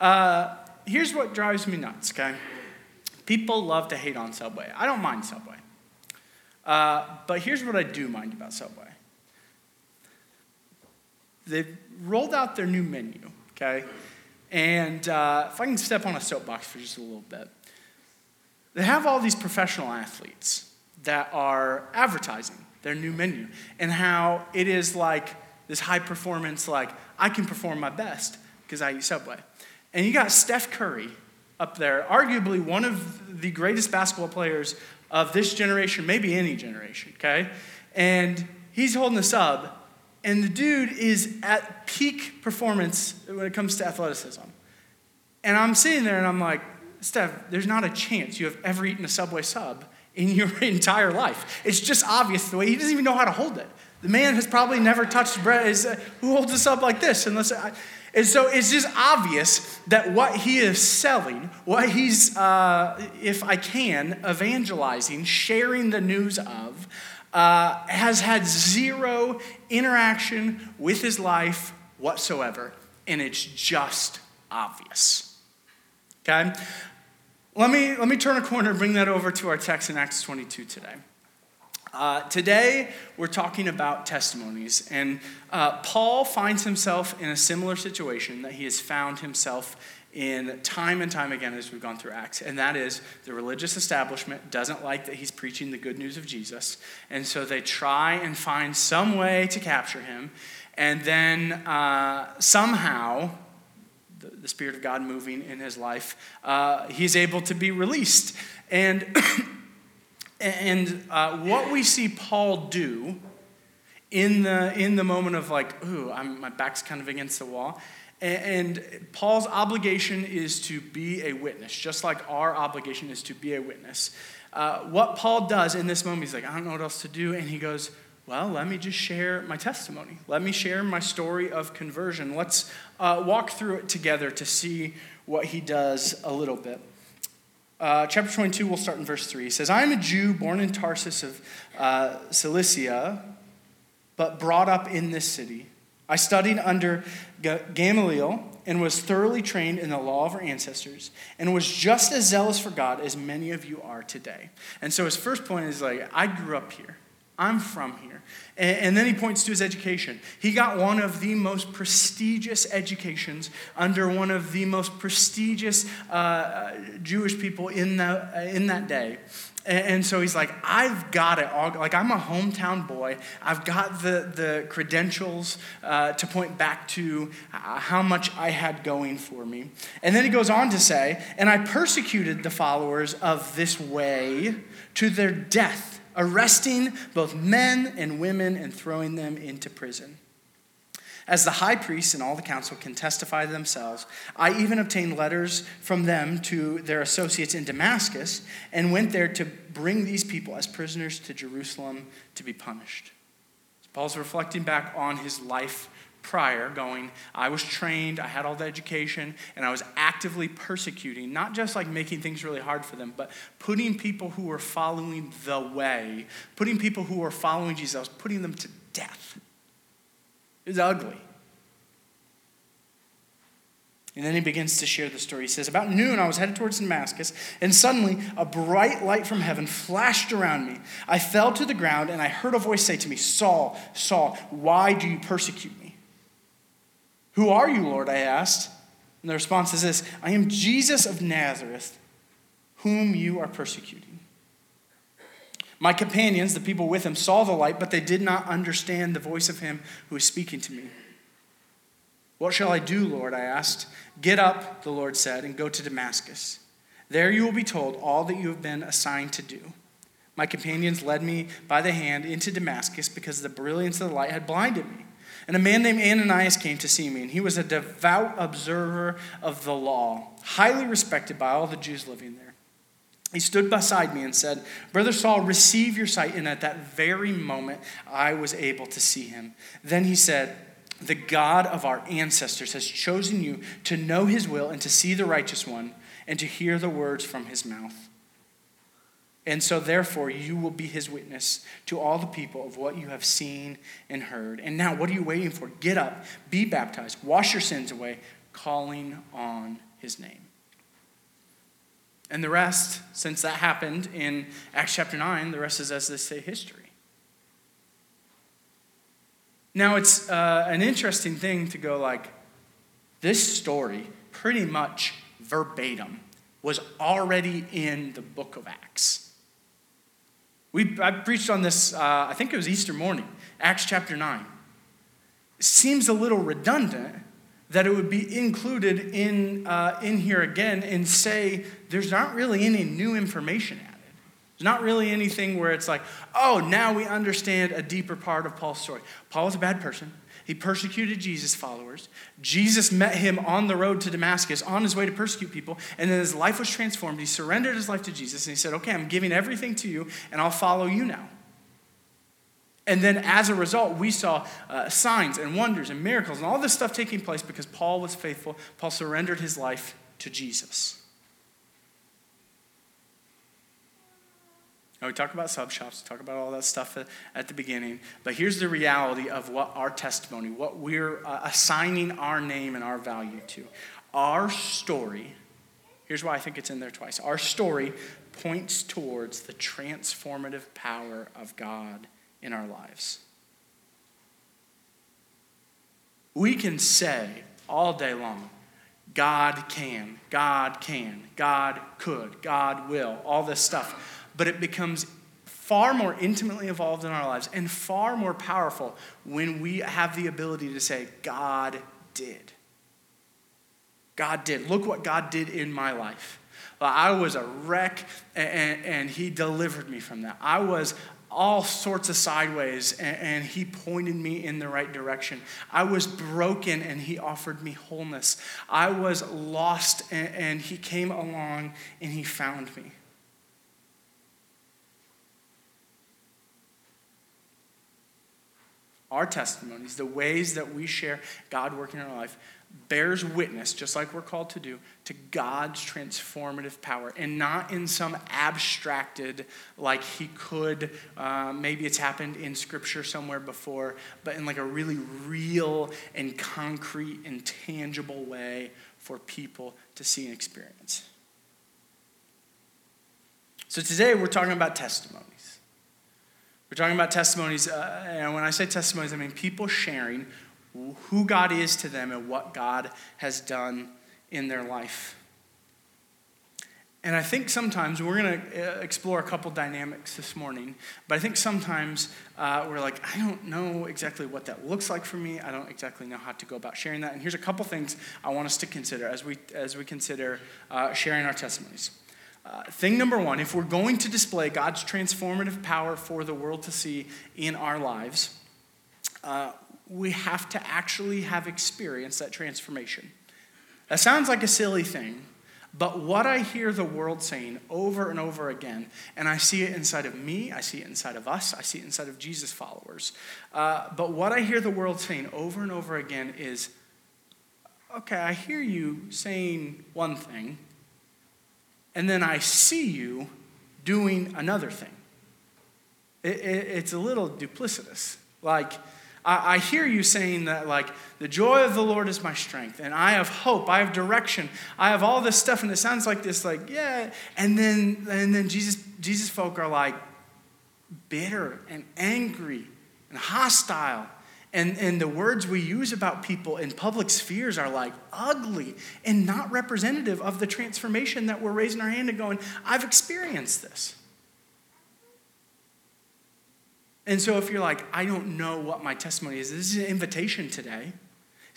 Uh, here's what drives me nuts, okay? People love to hate on Subway. I don't mind Subway. Uh, but here's what I do mind about Subway they've rolled out their new menu, okay? And uh, if I can step on a soapbox for just a little bit, they have all these professional athletes that are advertising their new menu and how it is like this high performance, like, I can perform my best because I eat Subway. And you got Steph Curry up there, arguably one of the greatest basketball players of this generation, maybe any generation, okay? And he's holding a sub, and the dude is at peak performance when it comes to athleticism. And I'm sitting there and I'm like, Steph, there's not a chance you have ever eaten a Subway sub in your entire life. It's just obvious the way he doesn't even know how to hold it. The man has probably never touched bread. Uh, who holds a sub like this? Unless I, and so it's just obvious that what he is selling, what he's, uh, if I can, evangelizing, sharing the news of, uh, has had zero interaction with his life whatsoever. And it's just obvious. Okay? Let me, let me turn a corner and bring that over to our text in Acts 22 today. Uh, today, we're talking about testimonies, and uh, Paul finds himself in a similar situation that he has found himself in time and time again as we've gone through Acts, and that is the religious establishment doesn't like that he's preaching the good news of Jesus, and so they try and find some way to capture him, and then uh, somehow, the, Spirit of God moving in his life, uh, he's able to be released. And And uh, what we see Paul do in the, in the moment of like, ooh, I'm, my back's kind of against the wall. And, Paul's obligation is to be a witness, just like our obligation is to be a witness. Uh, what Paul does in this moment, he's like, I don't know what else to do. And he goes, Well, let me just share my testimony. Let me share my story of conversion. Let's uh, walk through it together to see what he does a little bit. Uh, chapter 22, we'll start in verse 3. He says, I am a Jew born in Tarsus of uh, Cilicia, but brought up in this city. I studied under Gamaliel and was thoroughly trained in the law of our ancestors and was just as zealous for God as many of you are today. And so his first point is like, I grew up here. I'm from here. And, then he points to his education. He got one of the most prestigious educations under one of the most prestigious uh, Jewish people in, the, in that day. And so he's like, I've got it all. Like, I'm a hometown boy. I've got the, the credentials uh, to point back to uh, how much I had going for me. And then he goes on to say, And I persecuted the followers of this way to their death arresting both men and women and throwing them into prison. As the high priest and all the council can testify themselves, I even obtained letters from them to their associates in Damascus and went there to bring these people as prisoners to Jerusalem to be punished. Paul's reflecting back on his life prior going, I was trained, I had all the education, and I was actively persecuting, not just like making things really hard for them, but putting people who were following the way, putting people who were following Jesus, I was putting them to death. It was ugly. And then he begins to share the story. He says, About noon, I was headed towards Damascus, and suddenly a bright light from heaven flashed around me. I fell to the ground, and I heard a voice say to me, Saul, Saul, why do you persecute me? Who are you, Lord? I asked. And the response is this I am Jesus of Nazareth, whom you are persecuting. My companions, the people with him, saw the light, but they did not understand the voice of him who was speaking to me. What shall I do, Lord? I asked. Get up, the Lord said, and go to Damascus. There you will be told all that you have been assigned to do. My companions led me by the hand into Damascus because the brilliance of the light had blinded me. And a man named Ananias came to see me, and he was a devout observer of the law, highly respected by all the Jews living there. He stood beside me and said, Brother Saul, receive your sight. And at that very moment, I was able to see him. Then he said, The God of our ancestors has chosen you to know his will and to see the righteous one and to hear the words from his mouth. And so, therefore, you will be his witness to all the people of what you have seen and heard. And now, what are you waiting for? Get up, be baptized, wash your sins away, calling on his name. And the rest, since that happened in Acts chapter 9, the rest is, as they say, history. Now, it's uh, an interesting thing to go like, this story, pretty much verbatim, was already in the book of Acts. We, I preached on this, uh, I think it was Easter morning, Acts chapter 9. It seems a little redundant that it would be included in, uh, in here again and say there's not really any new information added. There's not really anything where it's like, oh, now we understand a deeper part of Paul's story. Paul was a bad person. He persecuted Jesus' followers. Jesus met him on the road to Damascus on his way to persecute people, and then his life was transformed. He surrendered his life to Jesus, and he said, Okay, I'm giving everything to you, and I'll follow you now. And then as a result, we saw uh, signs and wonders and miracles and all this stuff taking place because Paul was faithful. Paul surrendered his life to Jesus. Now, we talk about sub shops, we talk about all that stuff at, the beginning, but here's the reality of what our testimony, what we're uh, assigning our name and our value to. Our story, here's why I think it's in there twice. Our story points towards the transformative power of God in our lives. We can say all day long, God can, God can, God could, God will, all this stuff. But it becomes far more intimately involved in our lives and far more powerful when we have the ability to say, God did. God did. Look what God did in my life. I was a wreck, and, and, He delivered me from that. I was all sorts of sideways, and, and, he pointed me in the right direction. I was broken, and he offered me wholeness. I was lost, and, and he came along and he found me. Our testimonies, the ways that we share God working in our life, bears witness, just like we're called to do, to God's transformative power and not in some abstracted, like he could, uh, maybe it's happened in scripture somewhere before, but in like a really real and concrete and tangible way for people to see and experience. So today we're talking about testimonies. We're talking about testimonies, uh, and when I say testimonies, I mean people sharing who God is to them and what God has done in their life. And I think sometimes we're going to uh, explore a couple dynamics this morning, but I think sometimes uh, we're like, I don't know exactly what that looks like for me. I don't exactly know how to go about sharing that. And here's a couple things I want us to consider as we, as we consider uh, sharing our testimonies. Uh, thing number one if we're going to display God's transformative power for the world to see in our lives, uh, we have to actually have experienced that transformation. That sounds like a silly thing, but what I hear the world saying over and over again, and I see it inside of me, I see it inside of us, I see it inside of Jesus' followers. Uh, but what I hear the world saying over and over again is okay, I hear you saying one thing, and then I see you doing another thing. It, it, it's a little duplicitous. Like, I, I hear you saying that, like, the joy of the Lord is my strength, and I have hope, I have direction, I have all this stuff, and it sounds like this, like, yeah. And then, and then Jesus, Jesus folk are like bitter and angry and hostile. And, and the words we use about people in public spheres are like ugly and not representative of the transformation that we're raising our hand and going, I've experienced this. And so if you're like, I don't know what my testimony is, this is an invitation today.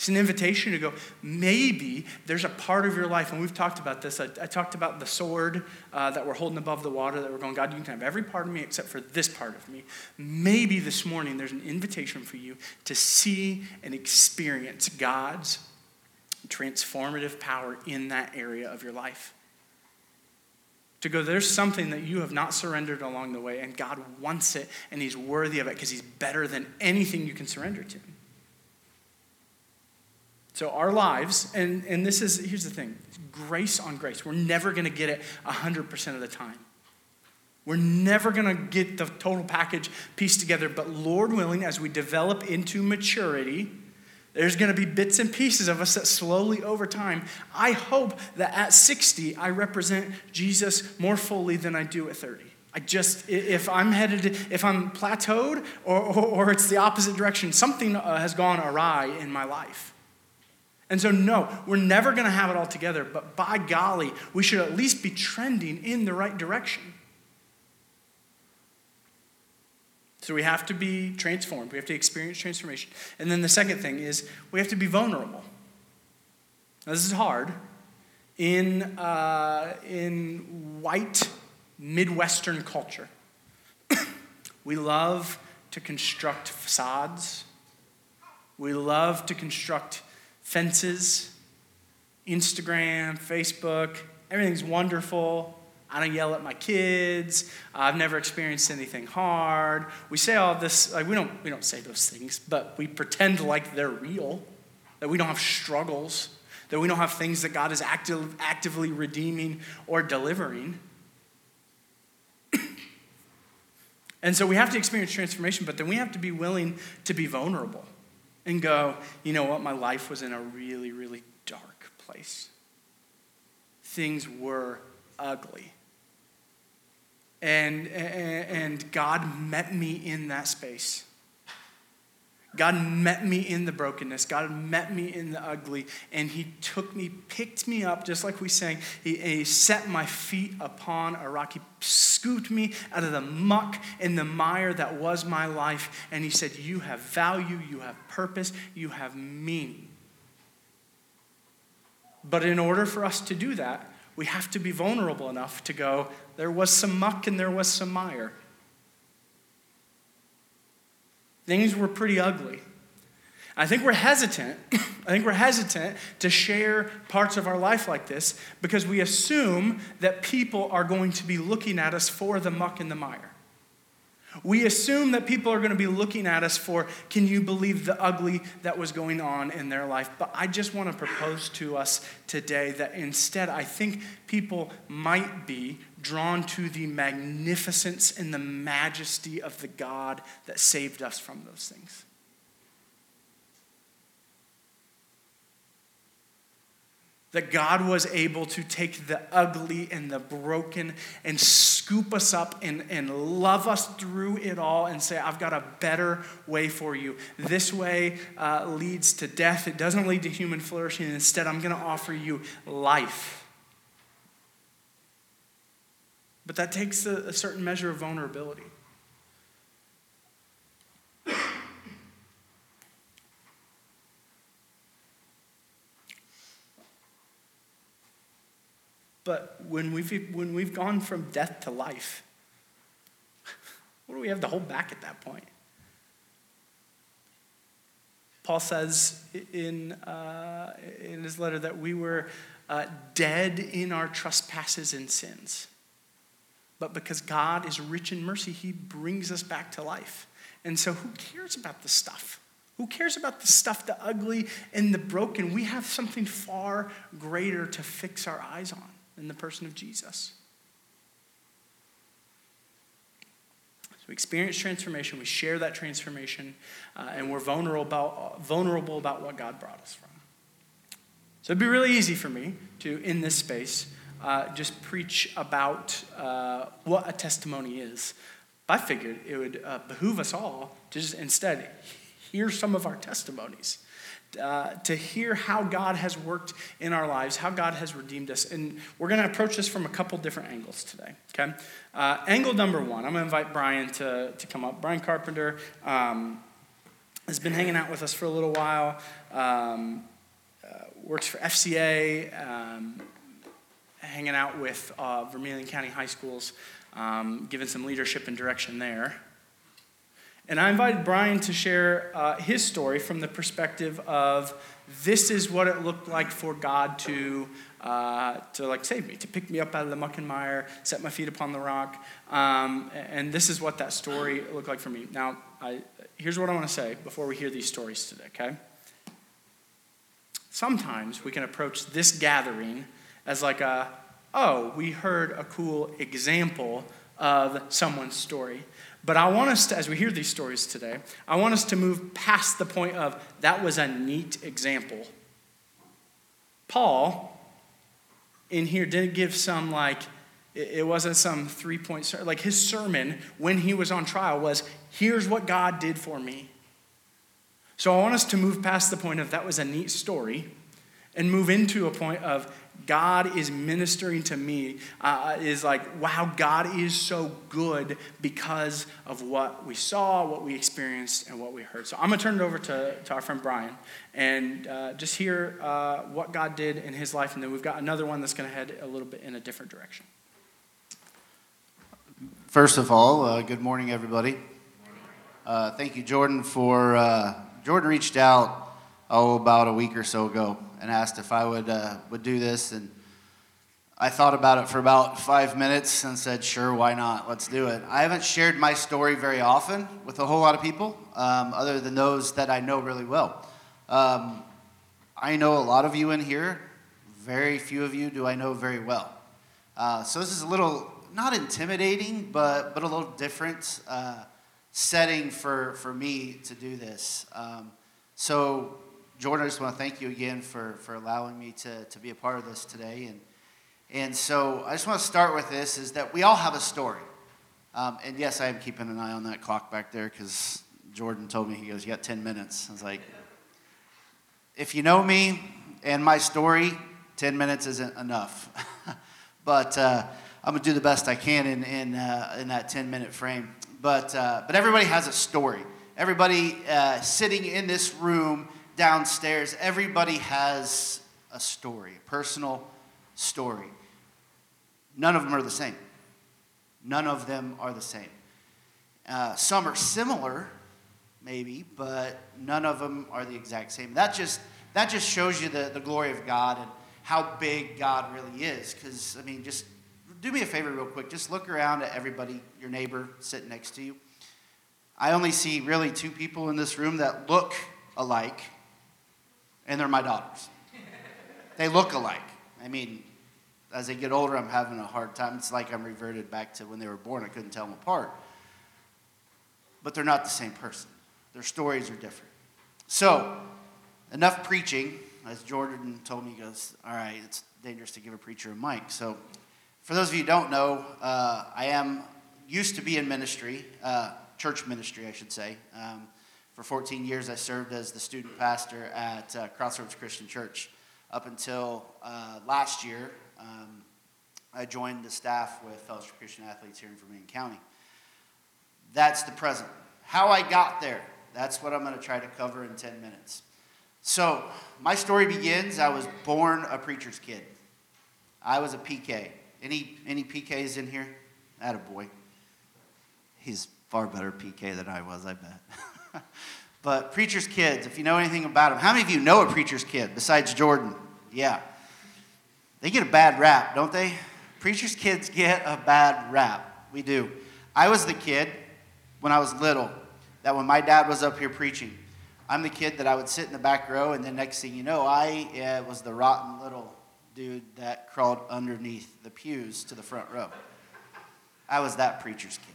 It's an invitation to go, maybe there's a part of your life, and we've talked about this. I, I talked about the sword uh, that we're holding above the water, that we're going, God, you can have every part of me except for this part of me. Maybe this morning there's an invitation for you to see and experience God's transformative power in that area of your life to go, there's something that you have not surrendered along the way, and God wants it, and He's worthy of it because He's better than anything you can surrender to. So, our lives, and, and this is, here's the thing grace on grace. We're never going to get it 100% of the time. We're never going to get the total package pieced together, but Lord willing, as we develop into maturity, There's going to be bits and pieces of us that slowly over time, I hope that at 60, I represent Jesus more fully than I do at 30. I just, if I'm headed, if I'm plateaued or, or, or it's the opposite direction, something uh, has gone awry in my life. And so, no, we're never going to have it all together, but by golly, we should at least be trending in the right direction. So we have to be transformed. We have to experience transformation. And then the second thing is we have to be vulnerable. Now, this is hard. In, uh, in white Midwestern culture, we love to construct facades, we love to construct fences, Instagram, Facebook. Everything's wonderful. I don't yell at my kids. I've never experienced anything hard. We say all this, like we don't, we don't say those things, but we pretend like they're real, that we don't have struggles, that we don't have things that God is active, actively redeeming or delivering. and so we have to experience transformation, but then we have to be willing to be vulnerable and go, you know what, my life was in a really, really dark place. Things were ugly. And, and God met me in that space. God met me in the brokenness. God met me in the ugly. And He took me, picked me up, just like we sang. He, he set my feet upon a rock. Scooped me out of the muck and the mire that was my life. And He said, You have value, you have purpose, you have meaning. But in order for us to do that, we have to be vulnerable enough to go, there was some muck and there was some mire. Things were pretty ugly. I think we're hesitant. I think we're hesitant to share parts of our life like this because we assume that people are going to be looking at us for the muck and the mire. We assume that people are going to be looking at us for, can you believe the ugly that was going on in their life? But I just want to propose to us today that instead, I think people might be drawn to the magnificence and the majesty of the God that saved us from those things. That God was able to take the ugly and the broken and scoop us up and, and love us through it all and say, I've got a better way for you. This way uh, leads to death, it doesn't lead to human flourishing. Instead, I'm going to offer you life. But that takes a, a certain measure of vulnerability. But when we've, when we've gone from death to life, what do we have to hold back at that point? Paul says in, uh, in his letter that we were uh, dead in our trespasses and sins. But because God is rich in mercy, he brings us back to life. And so, who cares about the stuff? Who cares about the stuff, the ugly and the broken? We have something far greater to fix our eyes on in the person of Jesus. So we experience transformation, we share that transformation, uh, and we're vulnerable about, vulnerable about what God brought us from. So it'd be really easy for me to, in this space, uh, just preach about uh, what a testimony is. I figured it would uh, behoove us all to just instead hear some of our testimonies uh, to hear how God has worked in our lives, how God has redeemed us. And we're going to approach this from a couple different angles today, okay? Uh, angle number one, I'm going to invite Brian to, to come up. Brian Carpenter um, has been hanging out with us for a little while, um, uh, works for FCA, um, hanging out with uh, Vermilion County High Schools, um, giving some leadership and direction there. And I invited Brian to share uh, his story from the perspective of this is what it looked like for God to, uh, to like save me, to pick me up out of the muck and mire, set my feet upon the rock. Um, and this is what that story looked like for me. Now, I, here's what I want to say before we hear these stories today, okay? Sometimes we can approach this gathering as like a, oh, we heard a cool example of someone's story. But I want us to, as we hear these stories today, I want us to move past the point of that was a neat example. Paul, in here, didn't give some like, it wasn't some three point, sermon. like his sermon when he was on trial was, here's what God did for me. So I want us to move past the point of that was a neat story and move into a point of God is ministering to me uh, is like, wow, God is so good because of what we saw, what we experienced, and what we heard. So I'm going to turn it over to, to our friend Brian and uh, just hear uh, what God did in his life. And then we've got another one that's going to head a little bit in a different direction. First of all, uh, good morning, everybody. Uh, thank you, Jordan, for. Uh, Jordan reached out, oh, about a week or so ago and asked if I would, uh, would do this. And I thought about it for about five minutes and said, sure, why not? Let's do it. I haven't shared my story very often with a whole lot of people, um, other than those that I know really well. Um, I know a lot of you in here. Very few of you do I know very well. Uh, so this is a little, not intimidating, but, but a little different uh, setting for, for me to do this. Um, so Jordan, I just want to thank you again for, for allowing me to, to be a part of this today. And, and so I just want to start with this is that we all have a story. Um, and yes, I am keeping an eye on that clock back there because Jordan told me, he goes, You got 10 minutes. I was like, If you know me and my story, 10 minutes isn't enough. but uh, I'm going to do the best I can in, in, uh, in that 10 minute frame. But, uh, but everybody has a story. Everybody uh, sitting in this room downstairs, everybody has a story, a personal story. None of them are the same. None of them are the same. Uh, some are similar, maybe, but none of them are the exact same. That just, that just shows you the, the glory of God and how big God really is. Because, I mean, just do me a favor, real quick. Just look around at everybody, your neighbor sitting next to you. I only see really two people in this room that look alike and they're my daughters. they look alike. I mean, as they get older, I'm having a hard time. It's like I'm reverted back to when they were born. I couldn't tell them apart. But they're not the same person. Their stories are different. So, enough preaching. As Jordan told me, he goes, All right, it's dangerous to give a preacher a mic. So, for those of you who don't know, uh, I am used to be in ministry, uh, church ministry, I should say. Um, for 14 years, I served as the student pastor at uh, Crossroads Christian Church. Up until uh, last year, um, I joined the staff with Fellowship Christian Athletes here in Vermilion County. That's the present. How I got there, that's what I'm going to try to cover in 10 minutes. So, my story begins I was born a preacher's kid. I was a PK. Any, any PKs in here? That a boy. He's far better PK than I was, I bet. but preacher's kids, if you know anything about them, how many of you know a preacher's kid besides Jordan? Yeah. They get a bad rap, don't they? Preacher's kids get a bad rap. We do. I was the kid when I was little that when my dad was up here preaching, I'm the kid that I would sit in the back row, and then next thing you know, I uh, was the rotten little dude that crawled underneath the pews to the front row. I was that preacher's kid.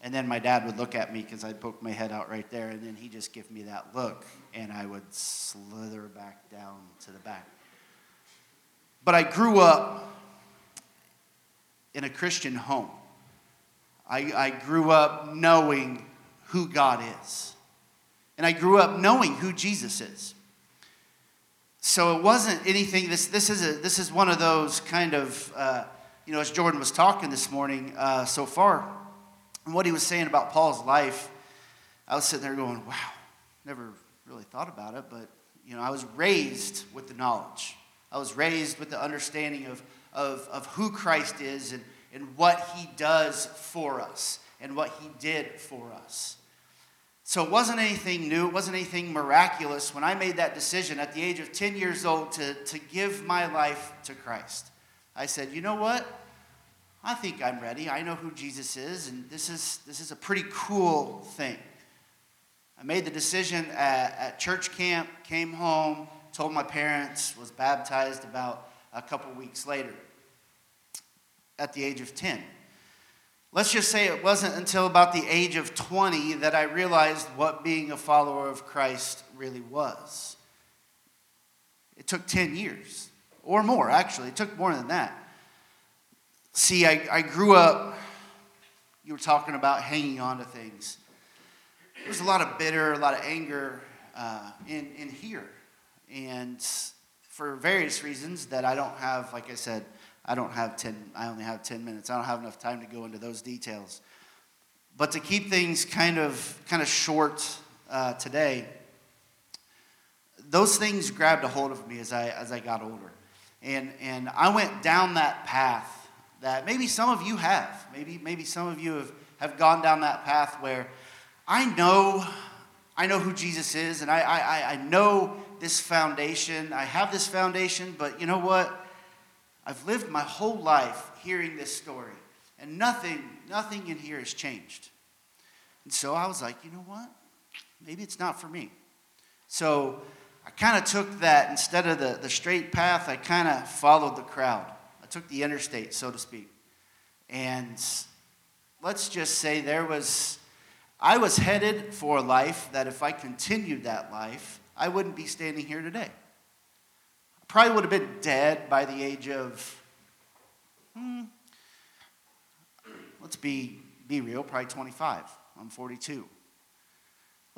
And then my dad would look at me because I'd poke my head out right there, and then he'd just give me that look, and I would slither back down to the back. But I grew up in a Christian home. I, I grew up knowing who God is, and I grew up knowing who Jesus is. So it wasn't anything. This, this, is, a, this is one of those kind of, uh, you know, as Jordan was talking this morning uh, so far, and what he was saying about Paul's life, I was sitting there going, wow, never really thought about it, but you know, I was raised with the knowledge. I was raised with the understanding of, of, of who Christ is and, and what he does for us and what he did for us. So it wasn't anything new, it wasn't anything miraculous when I made that decision at the age of 10 years old to, to give my life to Christ. I said, you know what? I think I'm ready. I know who Jesus is, and this is, this is a pretty cool thing. I made the decision at, at church camp, came home, told my parents, was baptized about a couple weeks later at the age of 10. Let's just say it wasn't until about the age of 20 that I realized what being a follower of Christ really was. It took 10 years or more, actually. It took more than that. See, I, I grew up, you were talking about hanging on to things. There was a lot of bitter, a lot of anger uh, in, in here. And for various reasons that I don't have, like I said, I don't have 10, I only have 10 minutes. I don't have enough time to go into those details. But to keep things kind of, kind of short uh, today, those things grabbed a hold of me as I, as I got older. And, and I went down that path that maybe some of you have. Maybe, maybe some of you have, have gone down that path where I know, I know who Jesus is, and I, I, I know this foundation. I have this foundation, but you know what? I've lived my whole life hearing this story, and nothing, nothing in here has changed. And so I was like, you know what? Maybe it's not for me. So I kind of took that, instead of the, the straight path, I kind of followed the crowd. Took the interstate, so to speak. And let's just say there was, I was headed for a life that if I continued that life, I wouldn't be standing here today. I probably would have been dead by the age of, hmm, let's be, be real, probably 25. I'm 42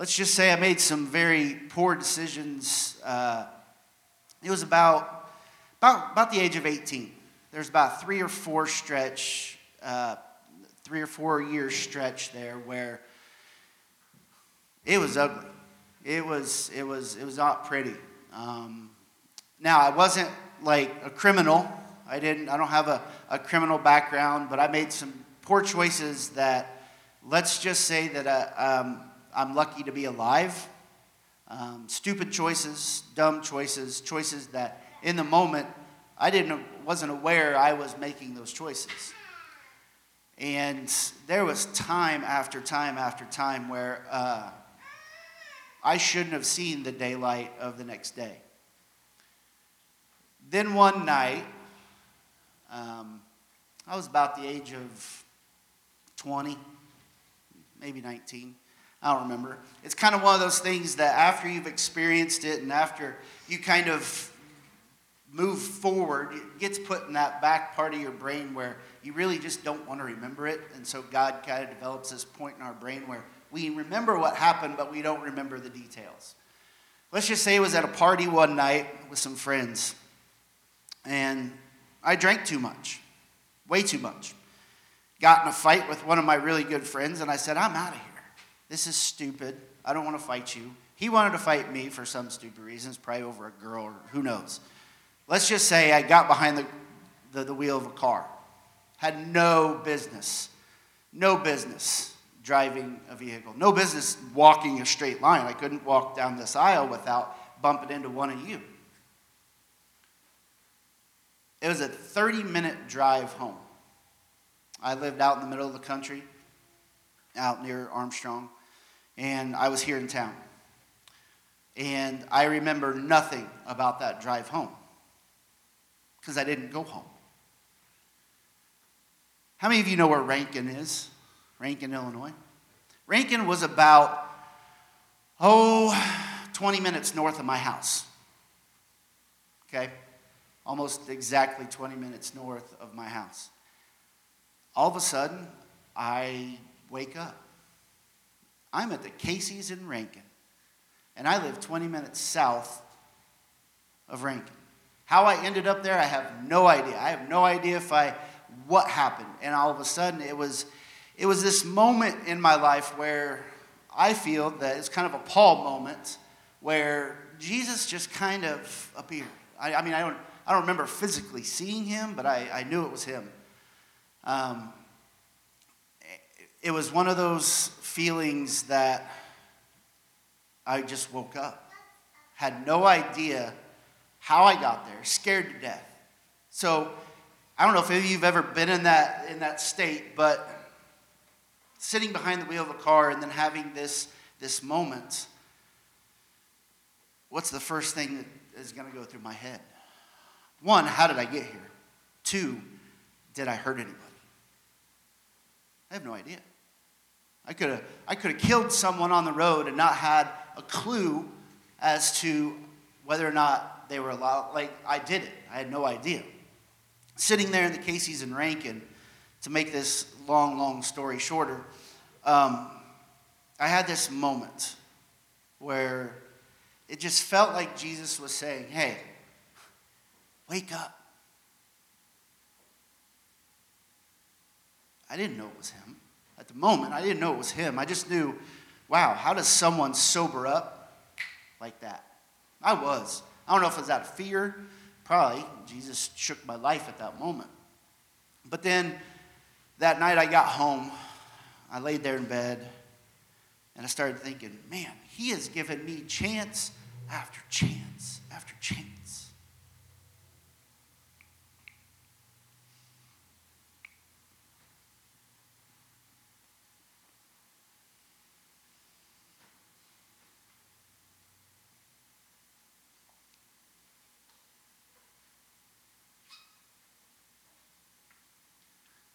let's just say I made some very poor decisions. Uh, it was about, about, about the age of 18. There's about three or four stretch, uh, three or four year stretch there where it was ugly. It was, it was, it was not pretty. Um, now, I wasn't like a criminal. I didn't, I don't have a, a criminal background, but I made some poor choices that, let's just say that uh, um, I'm lucky to be alive. Um, stupid choices, dumb choices, choices that in the moment I didn't wasn't aware I was making those choices. And there was time after time after time where uh, I shouldn't have seen the daylight of the next day. Then one night, um, I was about the age of 20, maybe 19. I don't remember. It's kind of one of those things that after you've experienced it and after you kind of move forward, it gets put in that back part of your brain where you really just don't want to remember it. And so God kind of develops this point in our brain where we remember what happened, but we don't remember the details. Let's just say it was at a party one night with some friends, and I drank too much, way too much. Got in a fight with one of my really good friends, and I said, I'm out of here. This is stupid. I don't want to fight you. He wanted to fight me for some stupid reasons, probably over a girl or who knows. Let's just say I got behind the, the, the wheel of a car. Had no business, no business driving a vehicle, no business walking a straight line. I couldn't walk down this aisle without bumping into one of you. It was a 30 minute drive home. I lived out in the middle of the country, out near Armstrong and I was here in town. And I remember nothing about that drive home because I didn't go home. How many of you know where Rankin is? Rankin, Illinois. Rankin was about, oh, 20 minutes north of my house. Okay? Almost exactly 20 minutes north of my house. All of a sudden, I wake up. I'm at the Casey's in Rankin, and I live 20 minutes south of Rankin. How I ended up there, I have no idea. I have no idea if I what happened. And all of a sudden, it was it was this moment in my life where I feel that it's kind of a Paul moment where Jesus just kind of appeared. I, I mean, I don't I don't remember physically seeing him, but I, I knew it was him. Um, it was one of those feelings that I just woke up. Had no idea how I got there, scared to death. So I don't know if any of you've ever been in that, in that state, but sitting behind the wheel of a car and then having this, this moment, what's the first thing that is going to go through my head? One, how did I get here? Two, did I hurt anybody? I have no idea. I could have I could have killed someone on the road and not had a clue as to whether or not they were allowed. Like I did it. I had no idea. Sitting there in the Casey's in Rankin, to make this long, long story shorter, um, I had this moment where it just felt like Jesus was saying, Hey, wake up. I didn't know it was him. At the moment, I didn't know it was him. I just knew, wow, how does someone sober up like that? I was. I don't know if it was out of fear. Probably. Jesus shook my life at that moment. But then that night I got home, I laid there in bed, and I started thinking, man, he has given me chance after chance after chance.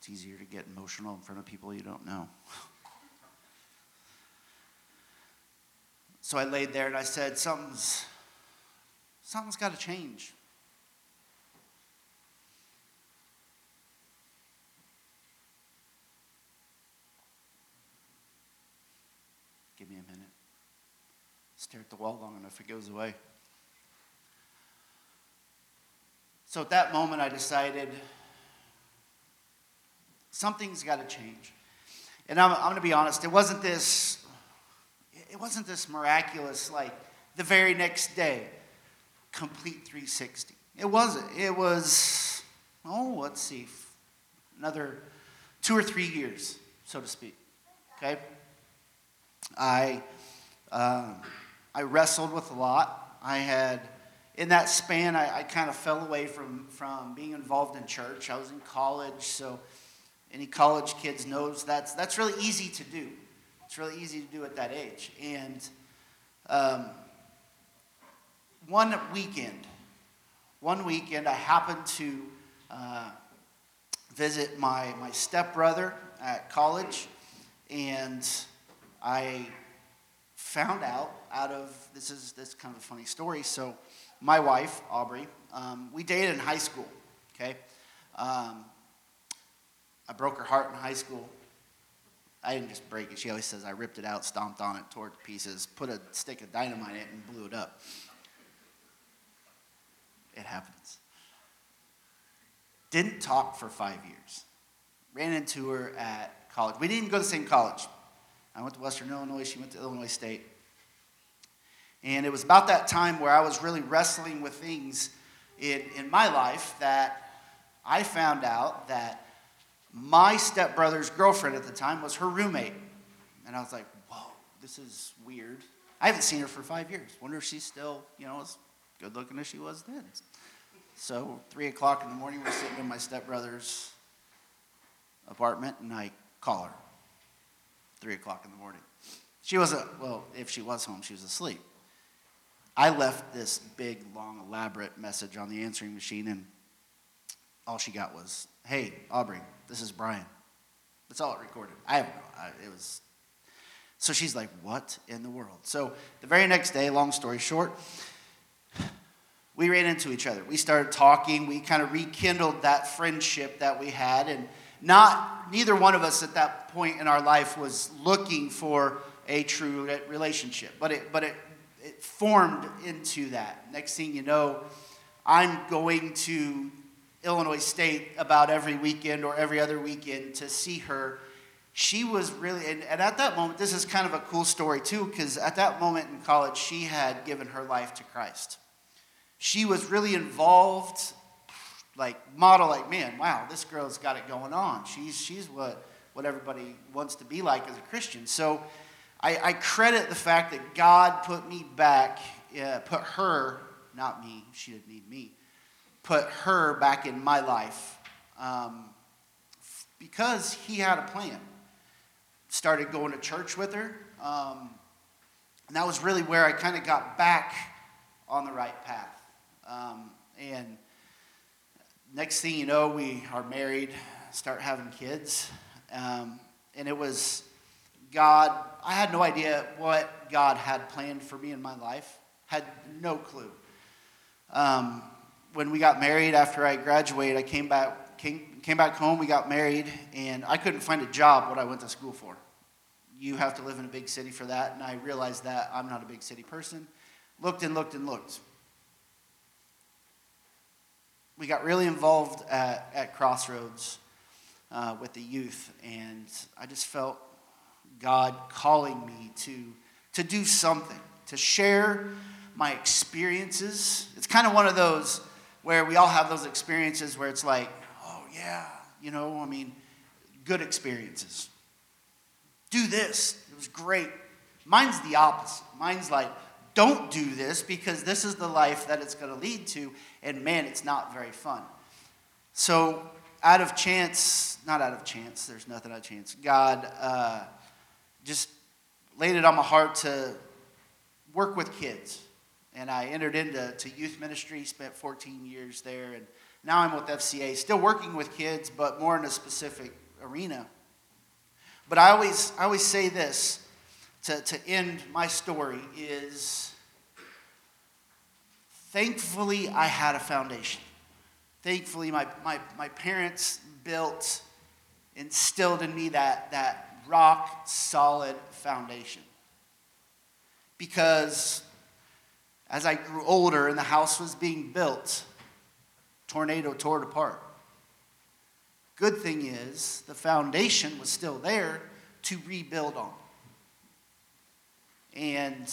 It's easier to get emotional in front of people you don't know. So I laid there and I said, Something's, something's got to change. Give me a minute. Stare at the wall long enough, it goes away. So at that moment, I decided something's got to change. And I'm, I'm going to be honest, it wasn't this it wasn't this miraculous, like the very next day, complete 360. It wasn't. It was, oh, let's see, another two or three years, so to speak. Okay? I, um, I wrestled with a lot. I had, in that span, I, I kind of fell away from, from being involved in church. I was in college, so any college kids knows that's, that's really easy to do. It's really easy to do at that age. And um, one weekend, one weekend, I happened to uh, visit my, my stepbrother at college, and I found out out of this is this kind of a funny story. So, my wife Aubrey, um, we dated in high school. Okay, um, I broke her heart in high school. I didn't just break it. She always says I ripped it out, stomped on it, tore it to pieces, put a stick of dynamite in it, and blew it up. It happens. Didn't talk for five years. Ran into her at college. We didn't even go to the same college. I went to Western Illinois. She went to Illinois State. And it was about that time where I was really wrestling with things in, in my life that I found out that my stepbrother's girlfriend at the time was her roommate. And I was like, whoa, this is weird. I haven't seen her for five years. Wonder if she's still, you know, as good looking as she was then. So, three o'clock in the morning, we're sitting in my stepbrother's apartment, and I call her. Three o'clock in the morning. She wasn't, well, if she was home, she was asleep. I left this big, long, elaborate message on the answering machine, and all she got was, Hey, Aubrey, this is Brian. That's all it recorded. I have no, it was. So she's like, what in the world? So the very next day, long story short, we ran into each other. We started talking. We kind of rekindled that friendship that we had. And not, neither one of us at that point in our life was looking for a true relationship, but it, but it, it formed into that. Next thing you know, I'm going to Illinois State about every weekend or every other weekend to see her. She was really, and, and at that moment, this is kind of a cool story too, because at that moment in college, she had given her life to Christ. She was really involved, like model, like, man, wow, this girl's got it going on. She's, she's what, what everybody wants to be like as a Christian. So I, I credit the fact that God put me back, uh, put her, not me, she didn't need me, put her back in my life um, because he had a plan. Started going to church with her. Um, and that was really where I kind of got back on the right path. Um, and next thing you know, we are married, start having kids. Um, and it was God. I had no idea what God had planned for me in my life. Had no clue. Um, when we got married after I graduated, I came back came, came back home. We got married, and I couldn't find a job. What I went to school for. You have to live in a big city for that, and I realized that I'm not a big city person. Looked and looked and looked. We got really involved at, at Crossroads uh, with the youth, and I just felt God calling me to, to do something, to share my experiences. It's kind of one of those where we all have those experiences where it's like, oh, yeah, you know, I mean, good experiences. Do this, it was great. Mine's the opposite. Mine's like, don't do this because this is the life that it's going to lead to, and man, it's not very fun. So out of chance, not out of chance, there's nothing out of chance. God uh, just laid it on my heart to work with kids. And I entered into to youth ministry, spent 14 years there, and now I'm with FCA, still working with kids, but more in a specific arena. But I always, I always say this to, to end my story is thankfully I had a foundation thankfully, my, my, my parents built, instilled in me that, that rock solid foundation. Because as I grew older and the house was being built, tornado tore it apart. Good thing is, the foundation was still there to rebuild on. And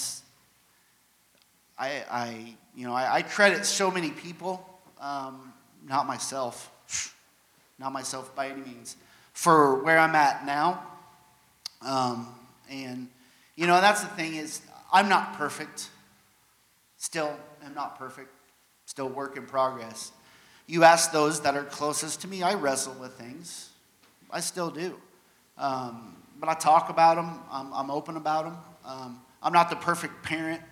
I, I you know, I, I credit so many people. Um, not myself, not myself by any means, for where I'm at now. Um, and, you know, that's the thing is, I'm not perfect. Still am not perfect. Still work in progress. You ask those that are closest to me, I wrestle with things. I still do. Um, but I talk about them, I'm, I'm open about them. Um, I'm not the perfect parent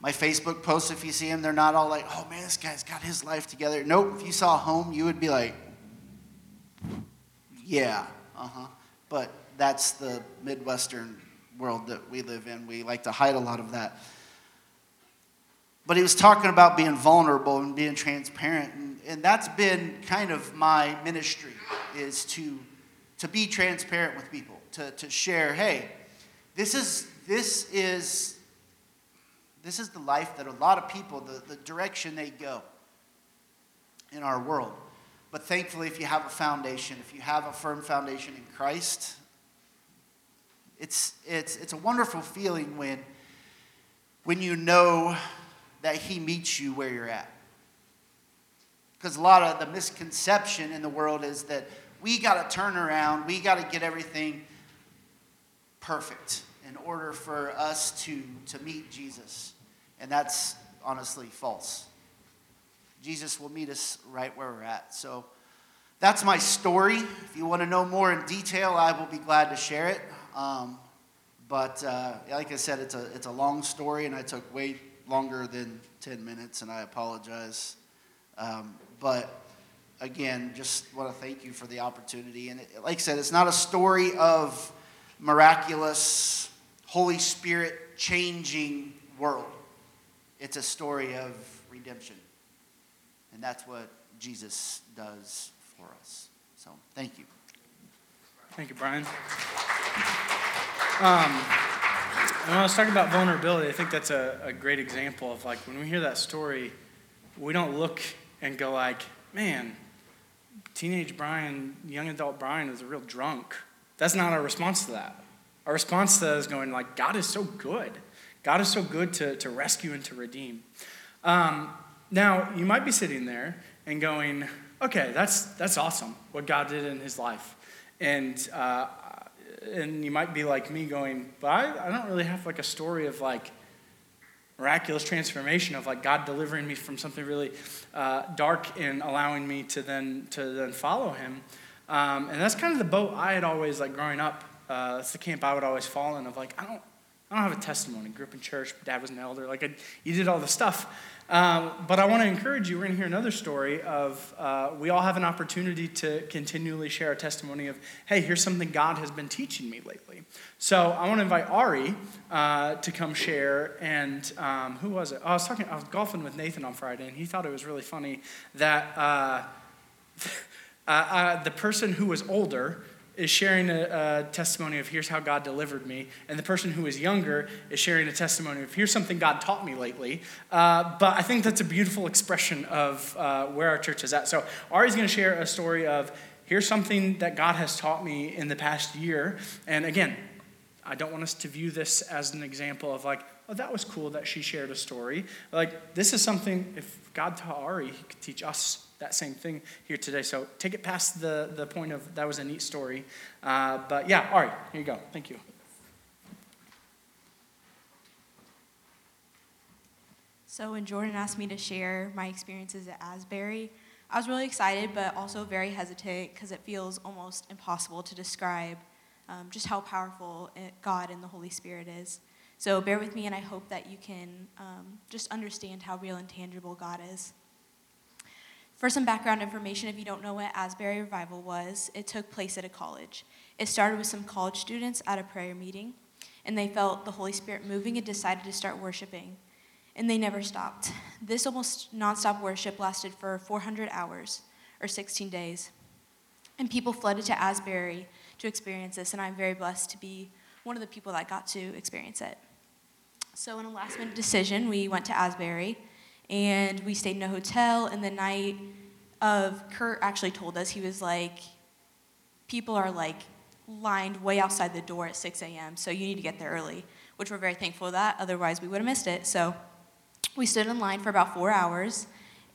my Facebook posts, if you see them, they're not all like, oh man, this guy's got his life together. Nope, if you saw home, you would be like, yeah, uh huh. But that's the Midwestern world that we live in. We like to hide a lot of that. But he was talking about being vulnerable and being transparent. And, and that's been kind of my ministry is to, to be transparent with people, to, to share, hey, this is, this is this is the life that a lot of people, the, the direction they go in our world. But thankfully, if you have a foundation, if you have a firm foundation in Christ, it's, it's, it's a wonderful feeling when, when you know that He meets you where you're at. Because a lot of the misconception in the world is that we got to turn around, we got to get everything perfect in order for us to, to meet Jesus. And that's honestly false. Jesus will meet us right where we're at. So that's my story. If you want to know more in detail, I will be glad to share it. Um, but uh, like I said, it's a, it's a long story, and I took way longer than 10 minutes, and I apologize. Um, but again, just want to thank you for the opportunity. And it, like I said, it's not a story of miraculous, Holy Spirit changing world. It's a story of redemption. And that's what Jesus does for us. So thank you. Thank you, Brian. Um, and when I was talking about vulnerability, I think that's a, a great example of like when we hear that story, we don't look and go like, man, teenage Brian, young adult Brian is a real drunk. That's not our response to that. Our response to that is going like, God is so good. God is so good to, to rescue and to redeem. Um, now, you might be sitting there and going, okay, that's, that's awesome what God did in his life. And, uh, and you might be like me going, but I, I don't really have like a story of like miraculous transformation of like God delivering me from something really uh, dark and allowing me to then, to then follow him. Um, and that's kind of the boat I had always like growing up. Uh, that's the camp I would always fall in of like, I don't, I don't have a testimony. Grew up in church, dad was an elder. Like, I, you did all the stuff. Um, but I want to encourage you. We're going to hear another story of uh, we all have an opportunity to continually share a testimony of, hey, here's something God has been teaching me lately. So I want to invite Ari uh, to come share. And um, who was it? I was talking. I was golfing with Nathan on Friday, and he thought it was really funny that uh, uh, uh the person who was older is sharing a, a, testimony of here's how God delivered me, and the person who is younger is sharing a testimony of here's something God taught me lately. Uh, but I think that's a beautiful expression of uh, where our church is at. So Ari's going to share a story of here's something that God has taught me in the past year, and again, I don't want us to view this as an example of like, oh, that was cool that she shared a story. Like, this is something, if God taught Ari, he could teach us that same thing here today. So take it past the, the point of that was a neat story. Uh, but yeah, all right, here you go. Thank you. So when Jordan asked me to share my experiences at Asbury, I was really excited, but also very hesitant because it feels almost impossible to describe um, just how powerful God and the Holy Spirit is. So bear with me, and I hope that you can um, just understand how real and tangible God is. For some background information, if you don't know what Asbury Revival was, it took place at a college. It started with some college students at a prayer meeting, and they felt the Holy Spirit moving and decided to start worshiping. And they never stopped. This almost nonstop worship lasted for 400 hours, or 16 days. And people flooded to Asbury to experience this, and I'm very blessed to be one of the people that got to experience it. So, in a last minute decision, we went to Asbury and we stayed in a hotel. And the night of Kurt actually told us he was like, people are like lined way outside the door at 6 a.m. So you need to get there early, which we're very thankful for that. Otherwise, we would have missed it. So we stood in line for about four hours,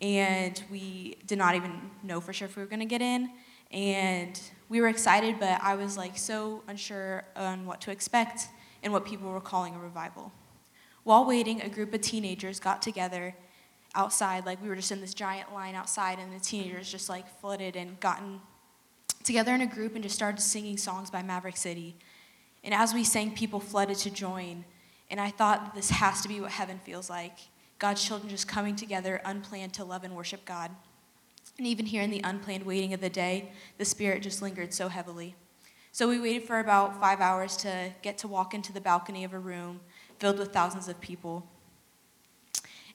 and we did not even know for sure if we were going to get in. And we were excited, but I was like so unsure on what to expect and what people were calling a revival. While waiting, a group of teenagers got together outside. Like we were just in this giant line outside, and the teenagers just like flooded and gotten together in a group and just started singing songs by Maverick City. And as we sang, people flooded to join. And I thought this has to be what heaven feels like God's children just coming together, unplanned, to love and worship God. And even here in the unplanned waiting of the day, the Spirit just lingered so heavily. So we waited for about five hours to get to walk into the balcony of a room filled with thousands of people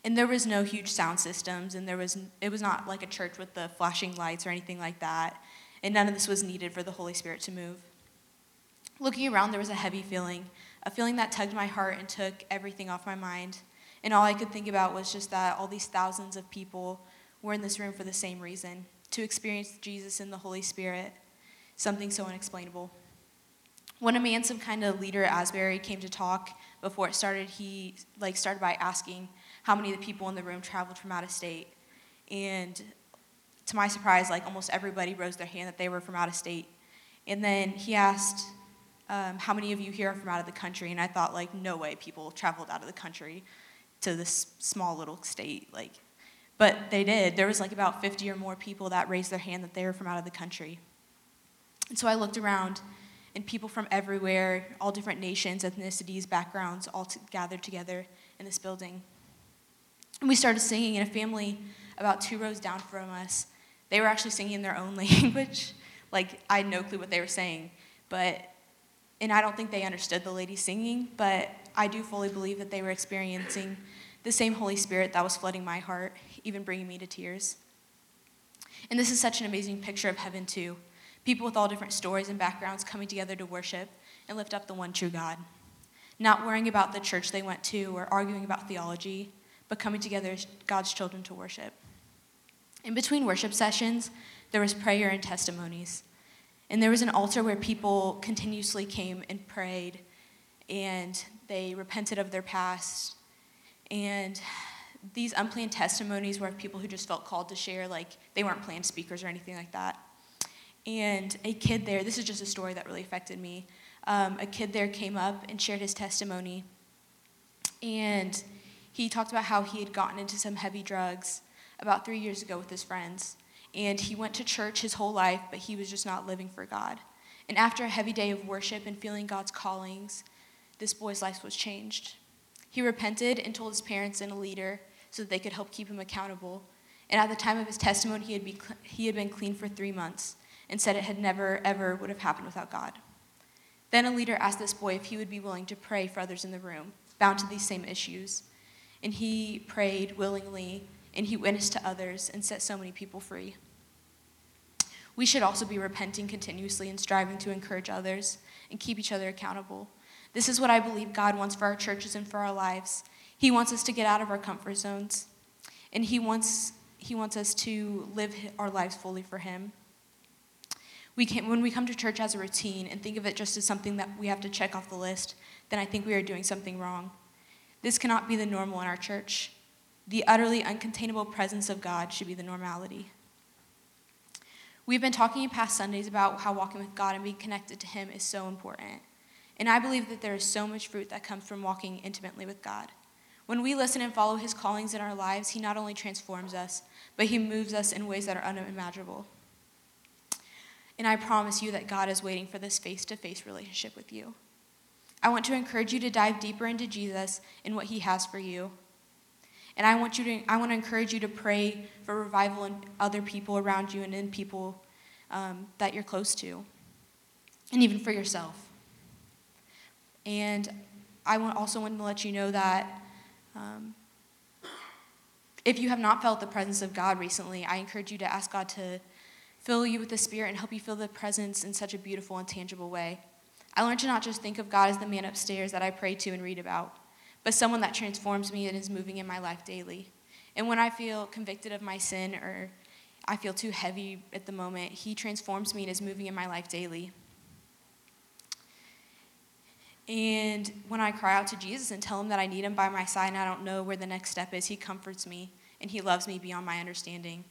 and there was no huge sound systems and there was it was not like a church with the flashing lights or anything like that. And none of this was needed for the holy spirit to move. Looking around there was a heavy feeling a feeling that tugged my heart and took everything off my mind. And all i could think about was just that all these thousands of people were in this room for the same reason to experience jesus and the holy spirit something so unexplainable. When a man some kind of leader at asbury came to talk before it started. He like started by asking how many of the people in the room traveled from out of state. And to my surprise, like almost everybody rose their hand that they were from out of state. And then he asked, um, how many of you here are from out of the country? And I thought, like, no way people traveled out of the country to this small little state. Like, but they did. There was like about 50 or more people that raised their hand that they were from out of the country. And so I looked around, and people from everywhere, all different nations, ethnicities, backgrounds, all t- gathered together in this building. And we started singing in a family about two rows down from us. They were actually singing in their own language. Like, I had no clue what they were saying. But, and I don't think they understood the lady singing, but I do fully believe that they were experiencing the same Holy Spirit that was flooding my heart, even bringing me to tears. And this is such an amazing picture of heaven, too. People with all different stories and backgrounds coming together to worship and lift up the one true God. Not worrying about the church they went to or arguing about theology, but coming together as God's children to worship. In between worship sessions, there was prayer and testimonies. And there was an altar where people continuously came and prayed and they repented of their past. And these unplanned testimonies were people who just felt called to share, like they weren't planned speakers or anything like that. And a kid there, this is just a story that really affected me. Um, a kid there came up and shared his testimony. And he talked about how he had gotten into some heavy drugs about three years ago with his friends. And he went to church his whole life, but he was just not living for God. And after a heavy day of worship and feeling God's callings this boy's life was changed. He repented and told his parents and a leader so that they could help keep him accountable. And at the time of his testimony, he had, be, he had been clean for three months and said it had never, ever would have happened without God. Then a leader asked this boy if he would be willing to pray for others in the room, bound to these same issues. And he prayed willingly, and he witnessed to others and set so many people free. We should also be repenting continuously and striving to encourage others and keep each other accountable. This is what I believe God wants for our churches and for our lives. He wants us to get out of our comfort zones, and He wants, he wants us to live our lives fully for Him. We can, when we come to church as a routine and think of it just as something that we have to check off the list, then I think we are doing something wrong. This cannot be the normal in our church. The utterly uncontainable presence of God should be the normality. We've been talking in past Sundays about how walking with God and being connected to Him is so important. And I believe that there is so much fruit that comes from walking intimately with God. When we listen and follow His callings in our lives, He not only transforms us, but He moves us in ways that are unimaginable. And I promise you that God is waiting for this face to face relationship with you. I want to encourage you to dive deeper into Jesus and what He has for you. And I want, you to, I want to encourage you to pray for revival in other people around you and in people um, that you're close to, and even for yourself. And I want, also want to let you know that um, if you have not felt the presence of God recently, I encourage you to ask God to fill you with the Spirit and help you feel the presence in such a beautiful and tangible way. I learned to not just think of God as the man upstairs that I pray to and read about, but someone that transforms me and is moving in my life daily. And when I feel convicted of my sin or I feel too heavy at the moment, He transforms me and is moving in my life daily. And when I cry out to Jesus and tell him that I need him by my side and I don't know where the next step is, he comforts me and he loves me beyond my understanding.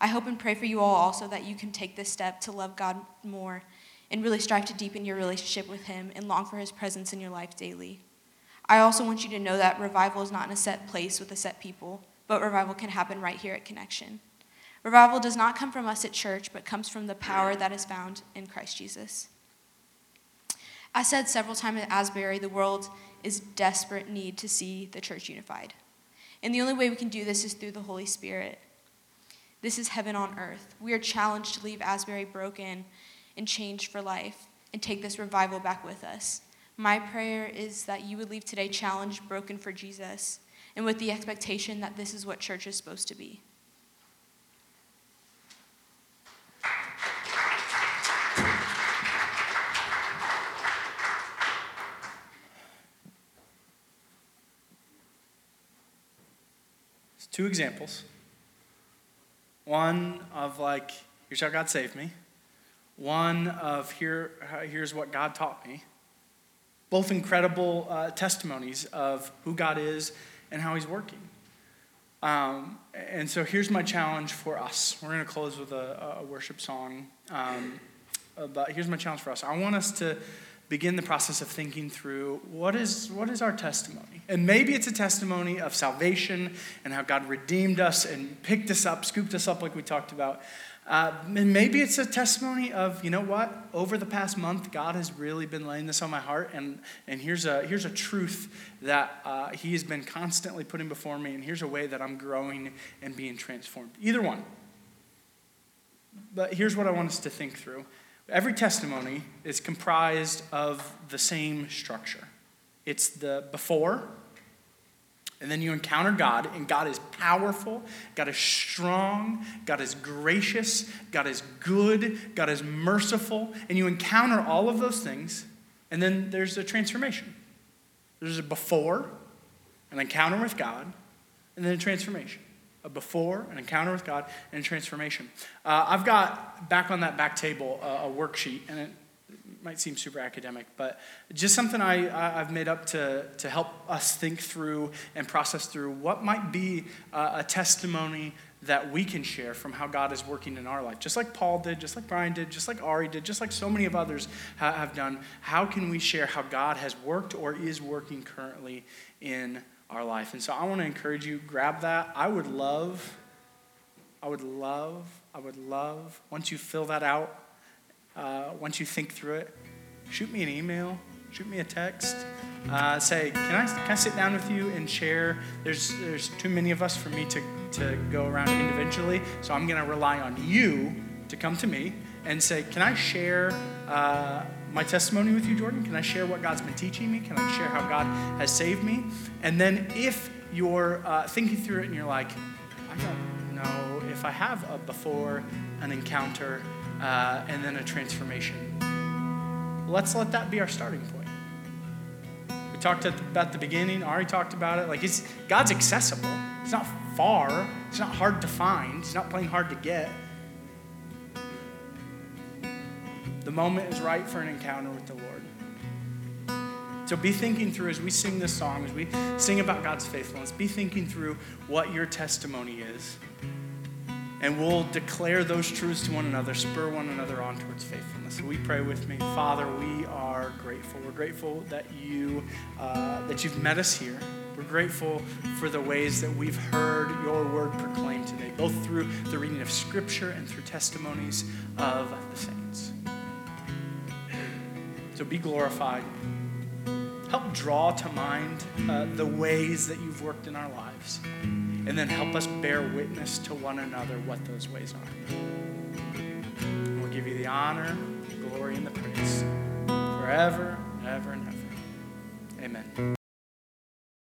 I hope and pray for you all also that you can take this step to love God more and really strive to deepen your relationship with him and long for his presence in your life daily. I also want you to know that revival is not in a set place with a set people, but revival can happen right here at Connection. Revival does not come from us at church, but comes from the power that is found in Christ Jesus. I said several times at Asbury, the world is desperate need to see the church unified. And the only way we can do this is through the Holy Spirit. This is heaven on earth. We are challenged to leave Asbury broken and changed for life and take this revival back with us. My prayer is that you would leave today challenged, broken for Jesus, and with the expectation that this is what church is supposed to be. two examples. One of like, here's how God saved me. One of here, here's what God taught me. Both incredible uh, testimonies of who God is and how He's working. Um, and so here's my challenge for us. We're going to close with a, a worship song. Um, but here's my challenge for us. I want us to begin the process of thinking through what is, what is our testimony? And maybe it's a testimony of salvation and how God redeemed us and picked us up, scooped us up, like we talked about. Uh, and maybe it's a testimony of, you know what, over the past month, God has really been laying this on my heart, and, and here's, a, here's a truth that uh, He has been constantly putting before me, and here's a way that I'm growing and being transformed. Either one. But here's what I want us to think through Every testimony is comprised of the same structure it's the before, and then you encounter God, and God is powerful, God is strong, God is gracious, God is good, God is merciful, and you encounter all of those things, and then there's a transformation. There's a before, an encounter with God, and then a transformation a before, an encounter with God, and a transformation. Uh, I've got back on that back table uh, a worksheet, and it might seem super academic, but just something I, I've made up to, to help us think through and process through what might be uh, a testimony that we can share from how God is working in our life. Just like Paul did, just like Brian did, just like Ari did, just like so many of others have done. How can we share how God has worked or is working currently in our life. And so I want to encourage you, grab that. I would love, I would love, I would love, once you fill that out, uh, once you think through it, shoot me an email, shoot me a text. Uh, say, can I, can I sit down with you and share? There's, there's too many of us for me to, to go around individually, so I'm going to rely on you to come to me and say, Can I share uh, my testimony with you, Jordan? Can I share what God's been teaching me? Can I share how God has saved me? And then if you're uh, thinking through it and you're like, I don't know if I have a before, an encounter, uh, and then a transformation, let's let that be our starting point We talked about the beginning. Ari talked about it. Like it's God's accessible. It's not far. It's not hard to find. It's not playing hard to get. The moment is right for an encounter with the Lord. So be thinking through as we sing this song, as we sing about God's faithfulness, be thinking through what your testimony is and we'll declare those truths to one another, spur one another on towards faithfulness. So we pray with me, Father. We are grateful. We're grateful that you uh, that you've met us here. We're grateful for the ways that we've heard your word proclaimed today, both through the reading of Scripture and through testimonies of the saints. So be glorified. Help draw to mind uh, the ways that you've worked in our lives and then help us bear witness to one another what those ways are. And we'll give you the honor, the glory, and the praise forever, ever, and ever. Amen.